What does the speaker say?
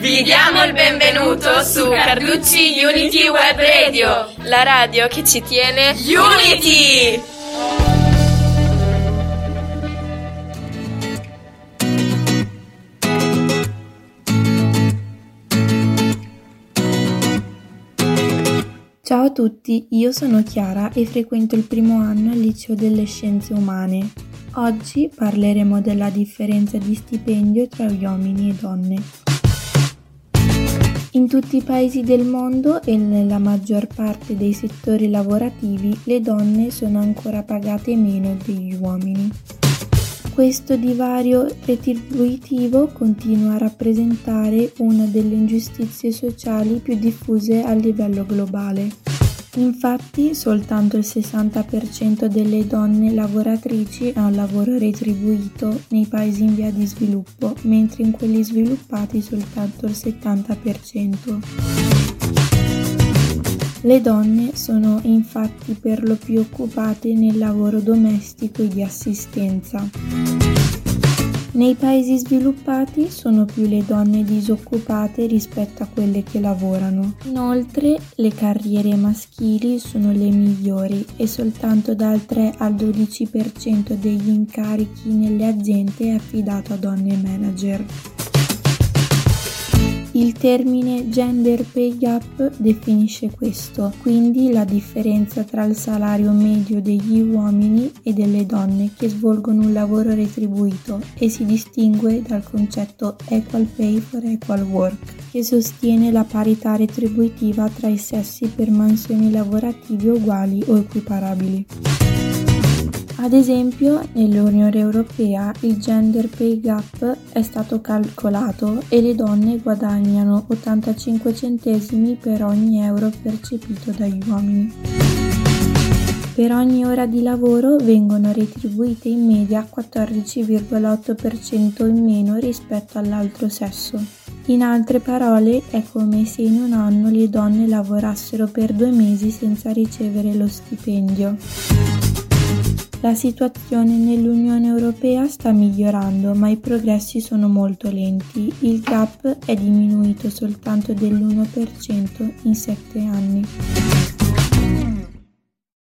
Vi diamo il benvenuto su Carducci Unity Web Radio, la radio che ci tiene Unity! Ciao a tutti, io sono Chiara e frequento il primo anno al Liceo delle Scienze Umane. Oggi parleremo della differenza di stipendio tra uomini e donne. In tutti i paesi del mondo e nella maggior parte dei settori lavorativi le donne sono ancora pagate meno degli uomini. Questo divario retributivo continua a rappresentare una delle ingiustizie sociali più diffuse a livello globale. Infatti soltanto il 60% delle donne lavoratrici ha un lavoro retribuito nei paesi in via di sviluppo, mentre in quelli sviluppati soltanto il 70%. Le donne sono infatti per lo più occupate nel lavoro domestico e di assistenza. Nei paesi sviluppati sono più le donne disoccupate rispetto a quelle che lavorano. Inoltre le carriere maschili sono le migliori e soltanto dal 3 al 12% degli incarichi nelle aziende è affidato a donne manager. Il termine gender pay gap definisce questo, quindi la differenza tra il salario medio degli uomini e delle donne che svolgono un lavoro retribuito e si distingue dal concetto equal pay for equal work, che sostiene la parità retributiva tra i sessi per mansioni lavorative uguali o equiparabili. Ad esempio, nell'Unione Europea il gender pay gap è stato calcolato e le donne guadagnano 85 centesimi per ogni euro percepito dagli uomini. Per ogni ora di lavoro vengono retribuite in media 14,8% in meno rispetto all'altro sesso. In altre parole, è come se in un anno le donne lavorassero per due mesi senza ricevere lo stipendio. La situazione nell'Unione Europea sta migliorando, ma i progressi sono molto lenti. Il gap è diminuito soltanto dell'1% in sette anni.